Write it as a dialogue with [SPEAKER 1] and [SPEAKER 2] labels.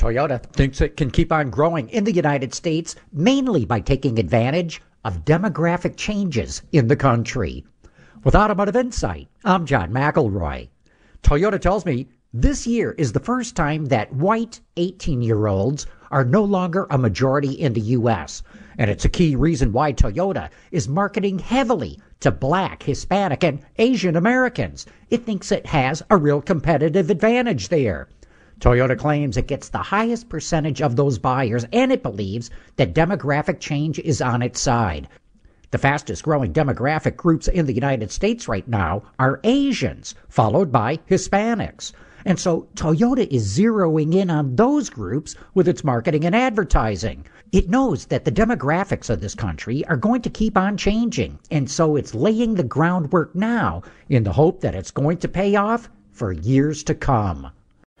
[SPEAKER 1] Toyota thinks it can keep on growing in the United States mainly by taking advantage of demographic changes in the country. With Automotive Insight, I'm John McElroy. Toyota tells me this year is the first time that white 18 year olds are no longer a majority in the U.S., and it's a key reason why Toyota is marketing heavily to black, Hispanic, and Asian Americans. It thinks it has a real competitive advantage there. Toyota claims it gets the highest percentage of those buyers, and it believes that demographic change is on its side. The fastest growing demographic groups in the United States right now are Asians, followed by Hispanics. And so Toyota is zeroing in on those groups with its marketing and advertising. It knows that the demographics of this country are going to keep on changing, and so it's laying the groundwork now in the hope that it's going to pay off for years to come.